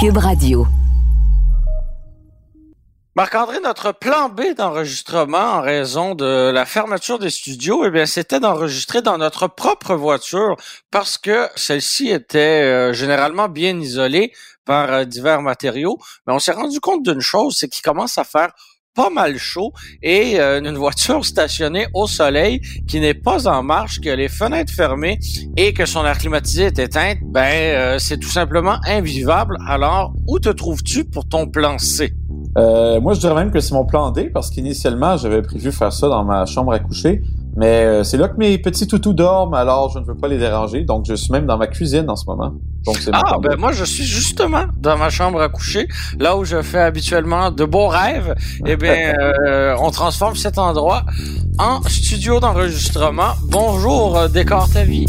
Cube Radio. Marc-André, notre plan B d'enregistrement en raison de la fermeture des studios, eh bien, c'était d'enregistrer dans notre propre voiture parce que celle-ci était euh, généralement bien isolée par euh, divers matériaux. Mais on s'est rendu compte d'une chose, c'est qu'il commence à faire pas mal chaud et euh, une voiture stationnée au soleil qui n'est pas en marche, qui a les fenêtres fermées et que son air climatisé est éteint, ben c'est tout simplement invivable. Alors, où te trouves-tu pour ton plan C? Euh, moi, je dirais même que c'est mon plan D parce qu'initialement, j'avais prévu faire ça dans ma chambre à coucher. Mais euh, c'est là que mes petits toutous dorment, alors je ne veux pas les déranger. Donc, je suis même dans ma cuisine en ce moment. Donc, c'est Ah, ben moi, je suis justement dans ma chambre à coucher, là où je fais habituellement de beaux rêves. Eh bien, euh, on transforme cet endroit en studio d'enregistrement. Bonjour, décor ta vie.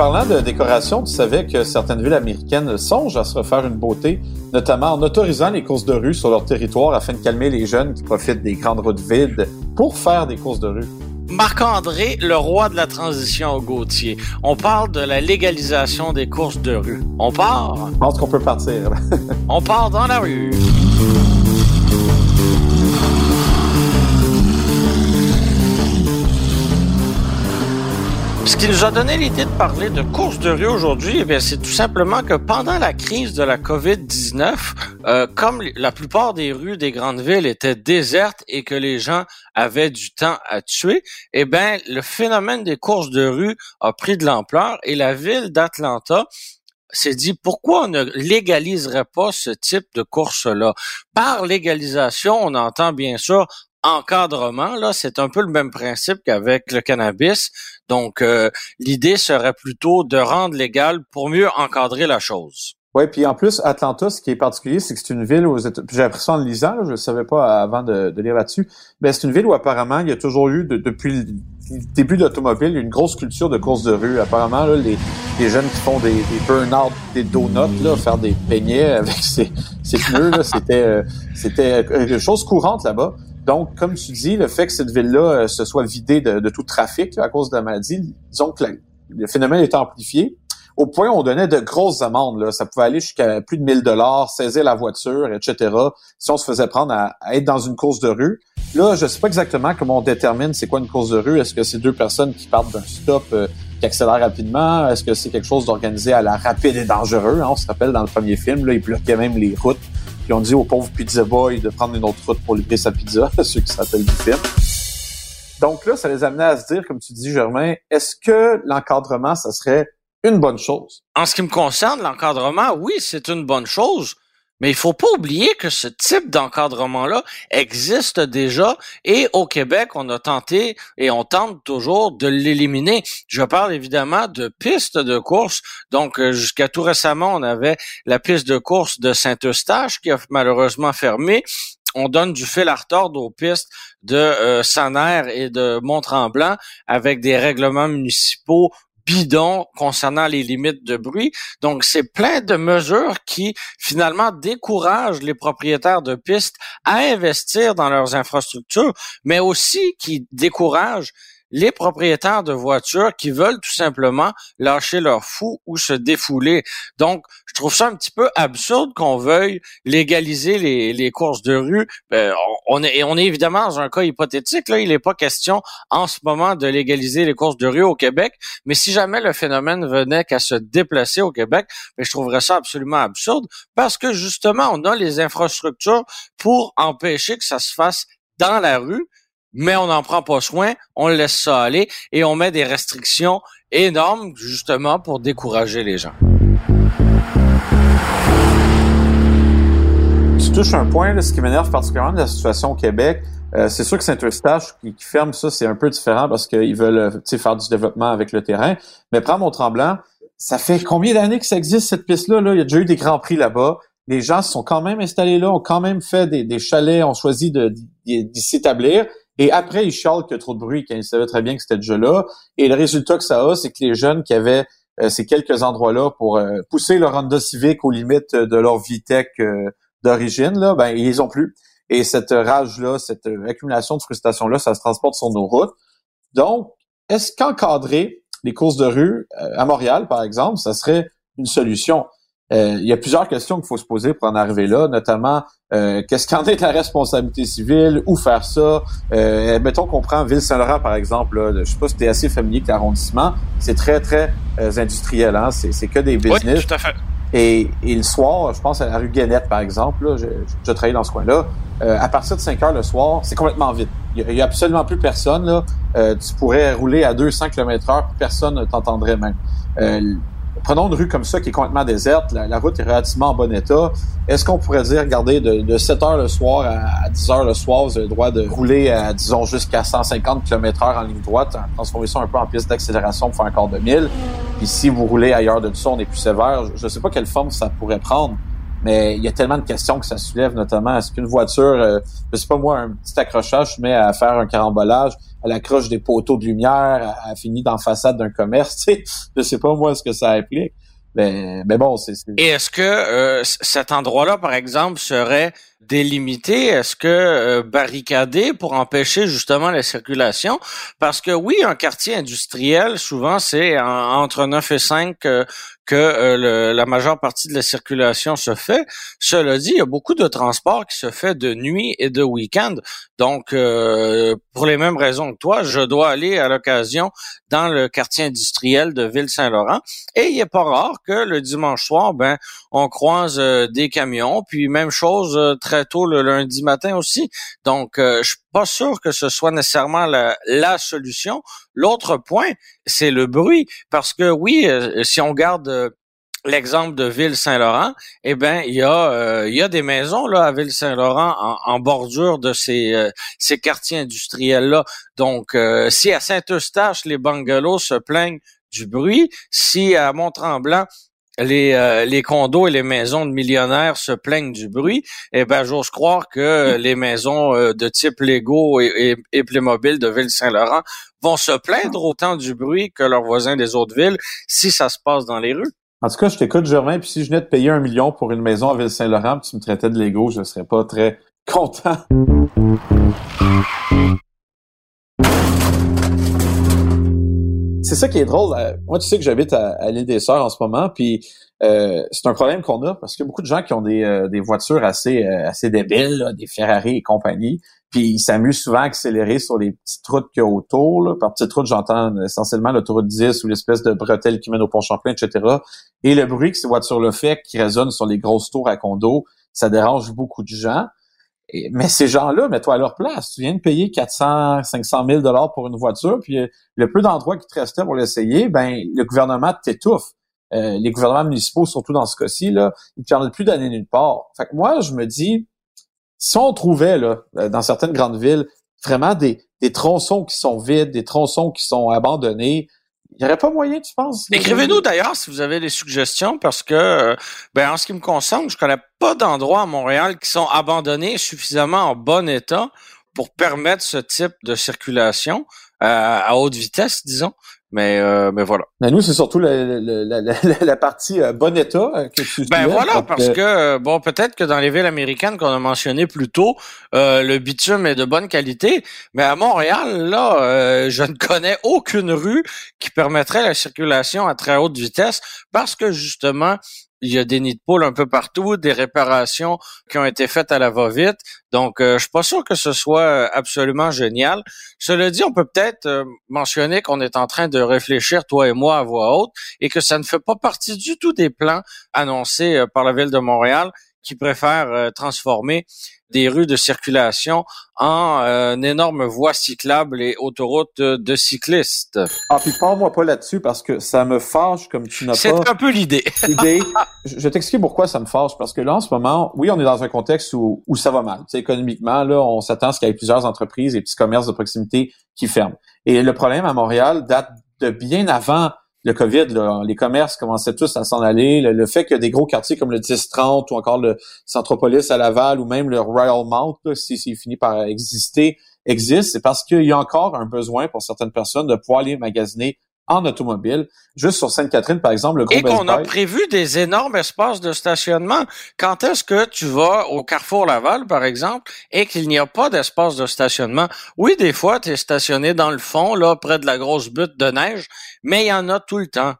Parlant de décoration, tu savais que certaines villes américaines songent à se refaire une beauté, notamment en autorisant les courses de rue sur leur territoire afin de calmer les jeunes qui profitent des grandes routes vides pour faire des courses de rue. Marc-André, le roi de la transition au Gauthier. On parle de la légalisation des courses de rue. On part? Je pense qu'on peut partir. On part dans la rue. Ce qui nous a donné l'idée de parler de course de rue aujourd'hui, eh c'est tout simplement que pendant la crise de la COVID-19, euh, comme la plupart des rues des grandes villes étaient désertes et que les gens avaient du temps à tuer, eh bien, le phénomène des courses de rue a pris de l'ampleur et la ville d'Atlanta s'est dit pourquoi on ne légaliserait pas ce type de course-là? Par légalisation, on entend bien sûr encadrement, là, c'est un peu le même principe qu'avec le cannabis. Donc, euh, l'idée serait plutôt de rendre légal pour mieux encadrer la chose. Oui, puis en plus, Atlanta, ce qui est particulier, c'est que c'est une ville où j'ai appris ça en lisant, je ne savais pas avant de, lire là-dessus, mais c'est une ville où apparemment, il y a toujours eu, depuis le début d'automobile, une grosse culture de course de rue. Apparemment, là, les, jeunes qui font des, des burn-out, des donuts, là, faire des peignets avec ces, ces pneus, c'était, euh, c'était une chose courante là-bas. Donc, comme tu dis, le fait que cette ville-là euh, se soit vidée de, tout trafic à cause de la maladie, disons que le phénomène est amplifié. Au point où on donnait de grosses amendes, là. ça pouvait aller jusqu'à plus de 1000 dollars, saisir la voiture, etc. Si on se faisait prendre à, être dans une course de rue. Là, je sais pas exactement comment on détermine c'est quoi une course de rue. Est-ce que c'est deux personnes qui partent d'un stop euh, qui accélèrent rapidement? Est-ce que c'est quelque chose d'organisé à la rapide et dangereux? Hein? On se rappelle dans le premier film, là, ils bloquaient même les routes ils ont dit au pauvre pizza boy de prendre une autre route pour livrer sa pizza, ceux qui s'appellent du film. Donc là, ça les amenait à se dire, comme tu dis, Germain, est-ce que l'encadrement, ça serait une bonne chose? En ce qui me concerne, l'encadrement, oui, c'est une bonne chose. Mais il faut pas oublier que ce type d'encadrement-là existe déjà et au Québec, on a tenté et on tente toujours de l'éliminer. Je parle évidemment de pistes de course. Donc, euh, jusqu'à tout récemment, on avait la piste de course de Saint-Eustache qui a malheureusement fermé on donne du fil à retordre aux pistes de euh, et de Mont-Tremblant avec des règlements municipaux bidon concernant les limites de bruit. Donc, c'est plein de mesures qui, finalement, découragent les propriétaires de pistes à investir dans leurs infrastructures, mais aussi qui découragent les propriétaires de voitures qui veulent tout simplement lâcher leur fou ou se défouler. Donc, trouve ça un petit peu absurde qu'on veuille légaliser les, les courses de rue. Ben, on, est, on est évidemment dans un cas hypothétique. Là, il n'est pas question en ce moment de légaliser les courses de rue au Québec. Mais si jamais le phénomène venait qu'à se déplacer au Québec, ben, je trouverais ça absolument absurde parce que justement, on a les infrastructures pour empêcher que ça se fasse dans la rue mais on n'en prend pas soin, on laisse ça aller et on met des restrictions énormes justement pour décourager les gens. Tu touches un point, ce qui m'énerve particulièrement de la situation au Québec. Euh, c'est sûr que Saint-Eustache qui, ferme ça, c'est un peu différent parce qu'ils veulent euh, faire du développement avec le terrain. Mais prends Mont-Tremblant, ça fait combien d'années que ça existe cette piste-là? Là? Il y a déjà eu des grands prix là-bas. Les gens se sont quand même installés là, ont quand même fait des, des chalets, ont choisi d'y s'établir. Et après, ils chialent qu'il y a trop de bruit, quand ils savaient très bien que c'était déjà là. Et le résultat que ça a, c'est que les jeunes qui avaient euh, ces quelques endroits-là pour euh, pousser leur Honda Civic aux limites de leur Vitec euh, d'origine, là, ben ils ont plus. Et cette rage-là, cette accumulation de frustration-là, ça se transporte sur nos routes. Donc, est-ce qu'encadrer les courses de rue à Montréal, par exemple, ça serait une solution? Euh, il y a plusieurs questions qu'il faut se poser pour en arriver là, notamment euh, qu'est-ce qu'en est la responsabilité civile, où faire ça? Euh, mettons qu'on prend Ville-Saint-Laurent, par exemple. Là, je sais pas si tu es assez familier avec l'arrondissement. C'est très, très euh, industriel. Hein? C'est, que des business. Oui, tout à fait. Et, et, le soir, je pense à la rue Guénette, par exemple, là, je, je, travaille dans ce coin-là, euh, à partir de 5 heures le soir, c'est complètement vide. Il y, a, absolument plus personne. Là. Euh, tu pourrais rouler à 200 km heure, personne ne t'entendrait même. Euh, prenons une rue comme ça qui est complètement déserte, la, route est relativement en bon état. Est-ce qu'on pourrait dire, regardez, de, 7 heures le soir à, 10 heures le soir, vous avez le droit de rouler à, disons, jusqu'à 150 km heure en ligne droite, transformer ça un peu en piste d'accélération pour faire de mille. Puis si vous roulez ailleurs de ça, on est plus sévère. Je ne sais pas quelle forme ça pourrait prendre. Mais il y a tellement de questions que ça soulève, notamment est-ce qu'une voiture, euh, je sais pas moi, un petit accrochage, je mets à faire un carambolage, elle accroche des poteaux de lumière, elle, finit dans la façade d'un commerce, tu sais, je sais pas moi ce que ça implique. Mais, mais bon, c'est. Et est-ce que euh, cet endroit-là, par exemple, serait délimité? Est-ce que euh, barricadé pour empêcher justement la circulation? Parce que oui, un quartier industriel, souvent, c'est entre 9 et 5 que euh, la majeure partie de la circulation se fait. Cela dit, il y a beaucoup de transport qui se fait de nuit et de week-end. Donc, euh, pour les mêmes raisons que toi, je dois aller à l'occasion dans le quartier industriel de Ville-Saint-Laurent. Et il est pas rare que le dimanche soir, ben, on croise euh, des camions. Puis même chose très tôt le lundi matin aussi. Donc, je suis pas sûr que ce soit nécessairement la, la solution. L'autre point, c'est le bruit, parce que oui, euh, si on garde euh, l'exemple de Ville-Saint-Laurent, eh ben il y a euh, il y a des maisons là à Ville-Saint-Laurent en, bordure de ces ces quartiers industriels là. Donc si à Saint-Eustache les bungalows se plaignent du bruit, si à Mont-Tremblant les, euh, les condos et les maisons de millionnaires se plaignent du bruit, eh ben j'ose croire que les maisons euh, de type Lego et, et, Playmobil de Ville-Saint-Laurent vont se plaindre autant du bruit que leurs voisins des autres villes si ça se passe dans les rues. En tout cas, je t'écoute, Germain, puis si je venais de payer un million pour une maison à Ville-Saint-Laurent, tu me traitais de Lego, je serais pas très content. C'est ça qui est drôle. Euh, moi, tu sais que j'habite à, l'île des Sœurs en ce moment, puis euh, c'est un problème qu'on a parce a beaucoup de gens qui ont des, euh, des voitures assez assez débiles, des Ferrari et compagnie, puis ils s'amusent souvent à accélérer sur les petites routes qu'il y a autour. Là. Par petites routes, j'entends essentiellement l'autoroute 10 ou l'espèce de bretelle qui mène au pont Champlain, etc. Et le bruit que ces voitures-là fait, qui résonne sur les grosses tours à condo, ça dérange beaucoup de gens mais ces gens-là, mets-toi à leur place. Tu viens de payer 400, 500 000 dollars pour une voiture, puis euh, le peu d'endroits qui te restaient pour l'essayer, ben le gouvernement t'étouffe. Euh, les gouvernements municipaux, surtout dans ce cas-ci, là, ils te permettent plus d'aller nulle part. Fait que moi, je me dis, si on trouvait là, euh, dans certaines grandes villes, vraiment des tronçons qui sont vides, des tronçons qui sont abandonnés, il n'y aurait pas moyen, tu penses? Écrivez-nous d'ailleurs si vous avez des suggestions parce que, ben, en ce qui me concerne, je connais pas d'endroits à Montréal qui sont abandonnés suffisamment en bon état pour permettre ce type de circulation à haute vitesse, disons. Mais, euh, mais voilà. Mais nous, c'est surtout la, la, la, la, partie euh, bon état euh, que tu Ben voilà, parce que bon, peut-être que dans les villes américaines qu'on a mentionnées plus tôt, le bitume est de bonne qualité, mais à Montréal, là, je ne connais aucune rue qui permettrait la circulation à très haute vitesse parce que justement, il y a des nids de poules un peu partout, des réparations qui ont été faites à la va-vite. Donc, euh, je suis pas sûr que ce soit euh, absolument génial. Cela dit, on peut peut-être euh, mentionner qu'on est en train de réfléchir, toi et moi, à voix haute, et que ça ne fait pas partie du tout des plans annoncés par la ville de Montréal qui préfère transformer des rues de circulation en euh, une énorme voie cyclable et autoroute de cyclistes. Ah, puis parle-moi pas là-dessus parce que ça me fâche comme tu n'as pas... C'est un peu l'idée. L'idée. Je t'explique pourquoi ça me fâche. Parce que là, en ce moment, oui, on est dans un contexte où, où ça va mal. Tu sais, économiquement, là, on s'attend à ce qu'il y ait plusieurs entreprises et petits commerces de proximité qui ferment. Et le problème à Montréal date de bien avant le COVID, les commerces commençaient tous à s'en aller. Le, fait que des gros quartiers comme le 10-30 ou encore le Centropolis à Laval ou même le Royal Mount, si s'il finit par exister, existe, c'est parce qu'il y a encore un besoin pour certaines personnes de pouvoir aller magasiner en automobile. Juste sur Sainte-Catherine, par exemple, le gros Et qu'on a prévu des énormes espaces de stationnement. Quand est-ce que tu vas au Carrefour Laval, par exemple, et qu'il n'y a pas d'espace de stationnement? Oui, des fois, tu es stationné dans le fond, là, près de la grosse butte de neige, mais il y en a tout le temps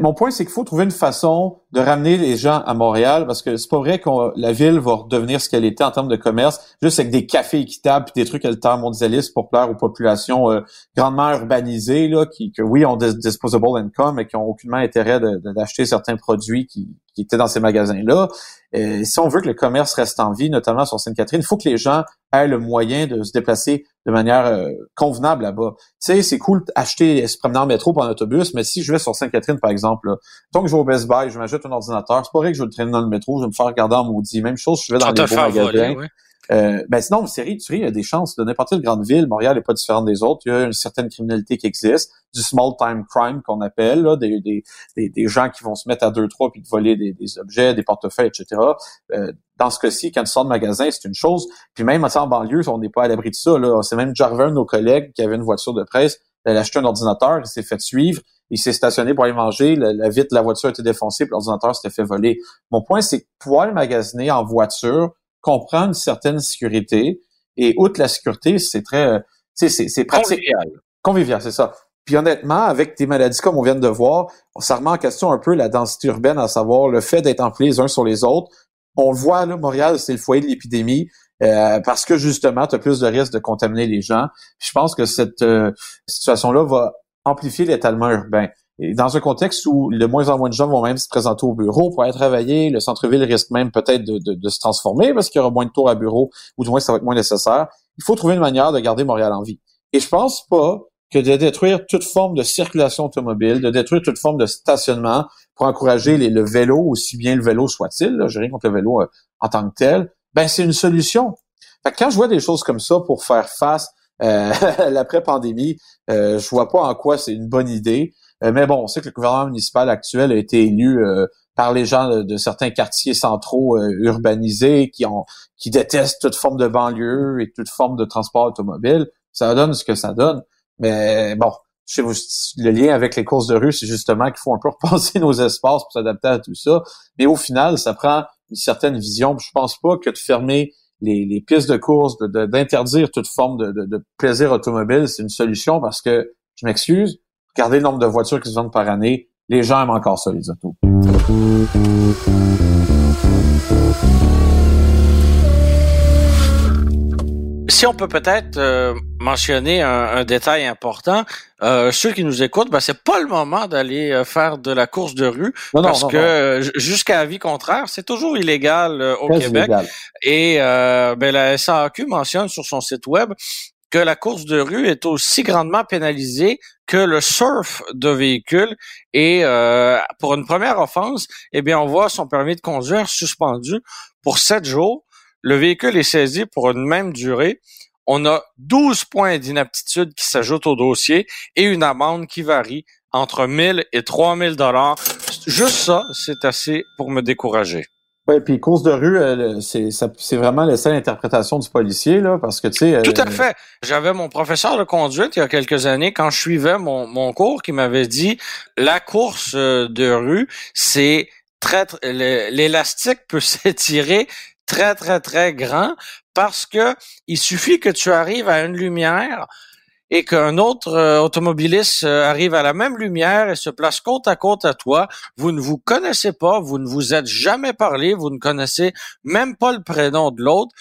mon point, c'est qu'il faut trouver une façon de ramener les gens à Montréal parce que c'est pas vrai que la ville va redevenir ce qu'elle était en termes de commerce, juste avec des cafés équitables et des trucs mondialistes pour plaire aux populations euh, grandement urbanisées, là, qui, que oui, ont des disposable income, mais qui ont aucunement intérêt d'acheter certains produits qui, qui étaient dans ces magasins-là. si on veut que le commerce reste en vie, notamment sur Sainte-Catherine, il faut que les gens aient le moyen de se déplacer de manière euh, convenable là-bas. Tu sais, c'est cool d'acheter, se promener en métro ou en autobus, mais si je vais sur Sainte-Catherine, par exemple, tant que je vais au Best Buy, je m'achète un ordinateur, c'est pas vrai que je vais le traîner dans le métro, je vais me faire regarder en maudit. Même chose, je vais dans les beaux magasins. Euh, ben sinon, série, tu ris, il y a des chances. De n'importe quelle grande ville, Montréal n'est pas différente des autres. Il y a une certaine criminalité qui existe, du small time crime qu'on appelle, là, des, des, des, gens qui vont se mettre à deux, trois puis de voler des, des objets, des portefeuilles, etc. Euh, dans ce cas-ci, quand tu sors de magasin, c'est une chose. Puis même en banlieue, on n'est pas à l'abri de ça. Là. C'est même Jarver, nos collègues, qui avait une voiture de presse, elle a acheté un ordinateur, il s'est fait suivre, il s'est stationné pour aller manger, la, vitre de la voiture a été défoncée, puis l'ordinateur s'était fait voler. Mon point, c'est que pouvoir le magasiner en voiture, comprend une certaine sécurité. Et outre la sécurité, c'est très, euh, c'est, c'est pratique. Convivial. Convivial, c'est ça. Puis honnêtement, avec des maladies comme on vient de voir, ça remet en question un peu la densité urbaine, à savoir le fait d'être empilés les uns sur les autres. On le voit, là, Montréal, c'est le foyer de l'épidémie. Euh, parce que justement, tu as plus de risques de contaminer les gens. je pense que cette euh, situation-là va amplifier l'étalement urbain. Et dans un contexte où de moins en moins de gens vont même se présenter au bureau pour aller travailler, le centre-ville risque même peut-être de, se transformer parce qu'il y aura moins de tours à bureau, ou du moins ça va être moins nécessaire. Il faut trouver une manière de garder Montréal en vie. Et je pense pas que de détruire toute forme de circulation automobile, de détruire toute forme de stationnement pour encourager le vélo, aussi bien le vélo soit-il, j'ai rien contre le vélo euh, en tant que tel, ben c'est une solution. Fait quand je vois des choses comme ça pour faire face euh, à l'après-pandémie, euh, je vois pas en quoi c'est une bonne idée. Euh, mais bon, on sait que le gouvernement municipal actuel a été élu euh, par les gens de, certains quartiers centraux euh, urbanisés qui ont qui détestent toute forme de banlieue et toute forme de transport automobile. Ça donne ce que ça donne. Mais bon, chez vous, le lien avec les courses de rue, c'est justement qu'il faut un peu repenser nos espaces pour s'adapter à tout ça. Mais au final, ça prend une certaine vision. Je pense pas que de fermer les, les pistes de course, d'interdire toute forme de, de plaisir automobile, c'est une solution parce que, je m'excuse, Regardez le nombre de voitures qui se vendent par année. Les gens aiment encore ça, les autos. Si on peut peut-être euh, mentionner un, détail important, euh, ceux qui nous écoutent, ben c'est pas le moment d'aller euh, faire de la course de rue parce que jusqu'à avis contraire, c'est toujours illégal au Québec. Et ben, la SAQ mentionne sur son site web que la course de rue est aussi grandement pénalisée que le surf de véhicule. Et euh, pour une première offense, eh bien, on voit son permis de conduire suspendu pour sept jours. Le véhicule est saisi pour une même durée. On a 12 points d'inaptitude qui s'ajoutent au dossier et une amende qui varie entre 1000 et 3000 dollars. Juste ça, c'est assez pour me décourager. Oui, puis course de rue, euh, c'est vraiment la seule interprétation du policier là, parce que tu sais. Tout à euh, fait. J'avais mon professeur de conduite il y a quelques années quand je suivais mon, mon cours qui m'avait dit la course euh, de rue, c'est très l'élastique peut s'étirer très très très grand parce que il suffit que tu arrives à une lumière et qu'un autre euh, automobiliste euh, arrive à la même lumière et se place côte à côte à toi, vous ne vous connaissez pas, vous ne vous êtes jamais parlé, vous ne connaissez même pas le prénom de l'autre.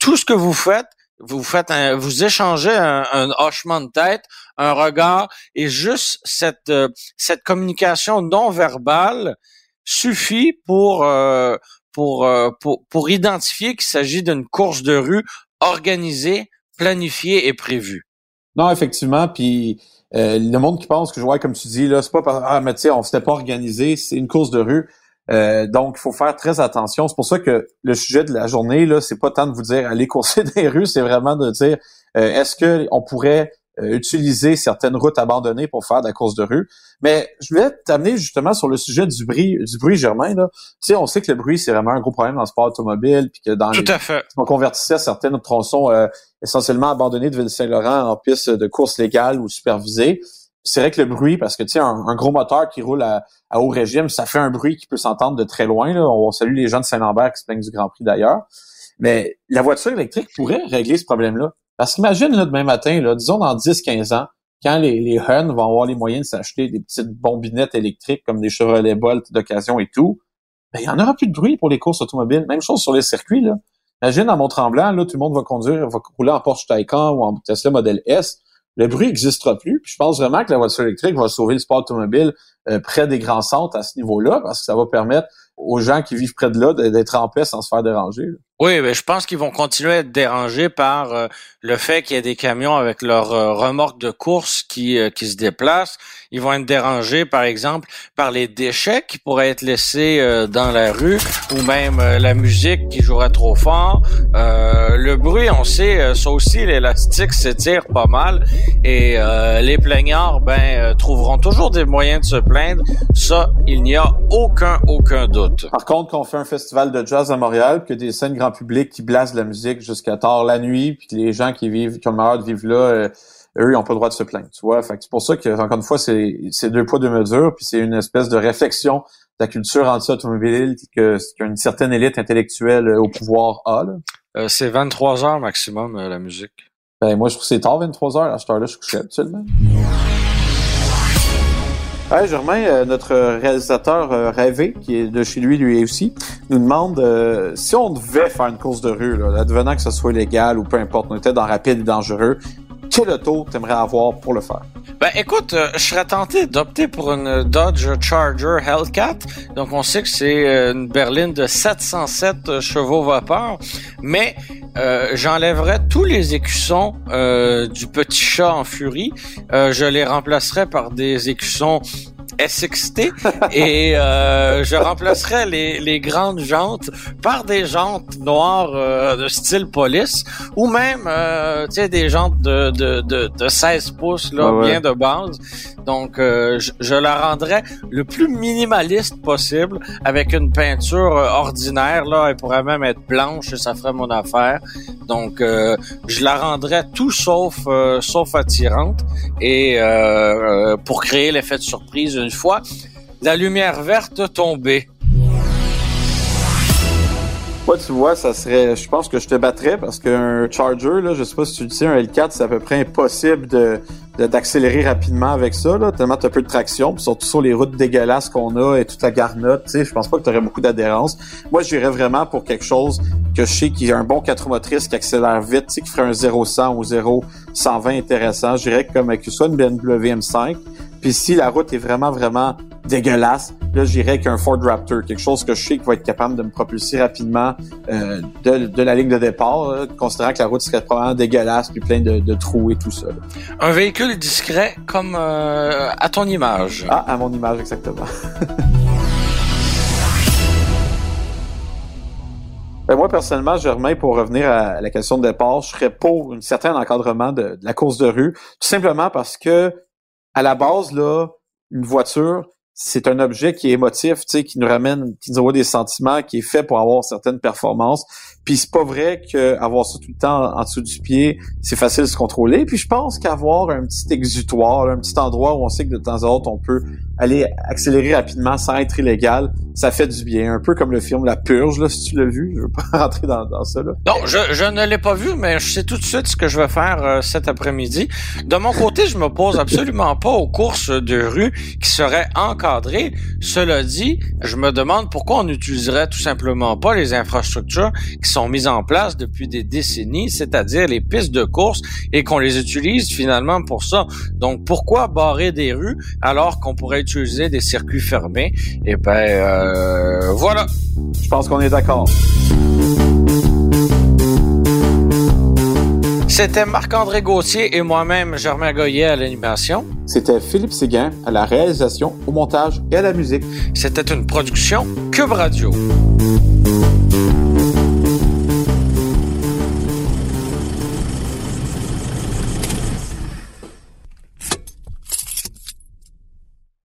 Tout ce que vous faites, vous faites un, vous échangez un, hochement de tête, un regard, et juste cette euh, cette communication non verbale suffit pour pour, pour pour identifier qu'il s'agit d'une course de rue organisée, planifiée et prévue. Non, effectivement. Puis euh, le monde qui pense que je vois comme tu dis là, c'est pas parce ah mais tu sais on s'était pas organisé, c'est une course de rue. Euh, donc, il faut faire très attention. C'est pour ça que le sujet de la journée, là, c'est pas tant de vous dire allez courser les rues, c'est vraiment de dire euh, est-ce que on pourrait euh, utiliser certaines routes abandonnées pour faire de la course de rue? Mais je vais t'amener justement sur le sujet du bruit, du bruit germain. Là. Tu sais, on sait que le bruit, c'est vraiment un gros problème dans le sport automobile, puis que dans Tout à fait. on convertissait certaines tronçons euh, essentiellement abandonnés de Ville-Saint-Laurent en piste de course légale ou supervisée. C'est vrai que le bruit, parce que tu sais, un, gros moteur qui roule à, haut régime, ça fait un bruit qui peut s'entendre de très loin. Là. On salue les gens de Saint-Lambert qui se plaignent du Grand Prix d'ailleurs. Mais la voiture électrique pourrait régler ce problème-là. Parce qu'imagine, là, demain matin, là, disons dans 10-15 ans, quand les, les vont avoir les moyens de s'acheter des petites bombinettes électriques comme des Chevrolet Bolt d'occasion et tout, ben, il n'y en aura plus de bruit pour les courses automobiles. Même chose sur les circuits, là. Imagine, à Mont-Tremblant, là, tout le monde va conduire, va rouler en Porsche Taycan ou en Tesla Model S. Le bruit n'existera plus. Puis je pense vraiment que la voiture électrique va sauver le sport automobile euh, près des grands centres à ce niveau-là, parce que ça va permettre aux gens qui vivent près de là d'être en paix sans se faire déranger. Oui, mais je pense qu'ils vont continuer à être dérangés par euh, le fait qu'il y a des camions avec leurs euh, remorques de course qui, euh, qui se déplacent. Ils vont être dérangés, par exemple, par les déchets qui pourraient être laissés dans la rue ou même la musique qui jouerait trop fort. le bruit, on sait, ça aussi, l'élastique s'étire pas mal et les plaignards, ben, trouveront toujours des moyens de se plaindre. Ça, il n'y a aucun, aucun doute. Par contre, quand on fait un festival de jazz à Montréal, que des scènes public qui blase la musique jusqu'à tard la nuit, puis les gens qui vivent, qui ont le malheur de vivre là, euh, eux, ils n'ont pas le droit de se plaindre, tu vois? Fait c'est pour ça que, encore une fois, c'est, deux poids, deux mesures, puis c'est une espèce de réflexion de la culture anti-automobile qu'une certaine élite intellectuelle au pouvoir a. Euh, c'est 23 heures maximum, euh, la musique. Ben, moi, je trouve que c'est tard, 23 heures. À cette heure-là, je couche habituellement. Hey, Germain, euh, notre réalisateur euh, rêvé, qui est de chez lui, lui aussi, nous demande euh, si on devait faire une course de rue, là, advenant que ce soit légal ou peu importe, on était dans rapide et dangereux, quel auto t'aimerais avoir pour le faire? Ben écoute, je serais tenté d'opter pour une Dodge Charger Hellcat. Donc on sait que c'est une berline de 707 chevaux vapeur, mais euh, j'enlèverais tous les écussons euh, du petit chat en furie. Euh, je les remplacerais par des écussons SXT et euh, je remplacerai les, les, grandes jantes par des jantes noires euh, de style police ou même euh, tu sais des jantes de, de, de, de 16 pouces là bien de base donc euh, je, la rendrais le plus minimaliste possible avec une peinture ordinaire là. Elle pourrait même être blanche et ça ferait mon affaire. Donc je la rendrais tout sauf sauf attirante. Et pour créer l'effet de surprise une fois la lumière verte tombée. Moi, tu vois, ça serait, je pense que je te battrais parce qu'un Charger, là, je sais pas si tu le un L4, c'est à peu près impossible de, d'accélérer rapidement avec ça, là, tellement tu as peu de traction, surtout sur les routes dégueulasses qu'on a et toute la garnotte, tu sais, je pense pas que tu aurais beaucoup d'adhérence. Moi, j'irais vraiment pour quelque chose que je sais qui a un bon 4 motrices, qui accélère vite, tu sais, qui ferait un 0-100 ou 0-120 intéressant. J'irais comme avec soit une BMW M5, puis si la route est vraiment, vraiment dégueulasse, là, j'irais qu'un Ford Raptor, quelque chose que je sais qui va être capable de me propulser rapidement euh, de, la ligne de départ, considérant que la route serait probablement dégueulasse puis plein de, trous et tout ça. Un véhicule discret comme euh, à ton image. Ah, à mon image, exactement. Ben moi, personnellement, Germain, pour revenir à la question de départ, je serais pour un certain encadrement de, de la course de rue, tout simplement parce que à la base, là, une voiture, c'est un objet qui est émotif, tu sais, qui nous ramène, qui nous envoie des sentiments, qui est fait pour avoir certaines performances. Puis c'est pas vrai qu'avoir ça tout le temps en dessous du pied, c'est facile de se contrôler. Puis je pense qu'avoir un petit exutoire, un petit endroit où on sait que de temps en temps on peut aller accélérer rapidement sans être illégal, ça fait du bien. Un peu comme le film La Purge, là, si tu l'as vu. Je veux pas rentrer dans, dans ça. Là. Non, je, je ne l'ai pas vu, mais je sais tout de suite ce que je vais faire euh, cet après-midi. De mon côté, je me pose absolument pas aux courses de rue qui seraient Cela dit, je me demande pourquoi on n'utiliserait tout simplement pas les infrastructures qui sont mises en place depuis des décennies, c'est-à-dire les pistes de course, et qu'on les utilise finalement pour ça. Donc, pourquoi barrer des rues alors qu'on pourrait utiliser des circuits fermés? Eh ben, euh, voilà. Je pense qu'on est d'accord. C'était Marc-André Gauthier et moi-même, Germain Goyer à l'animation. C'était Philippe Séguin à la réalisation, au montage et à la musique. C'était une production Cube Radio.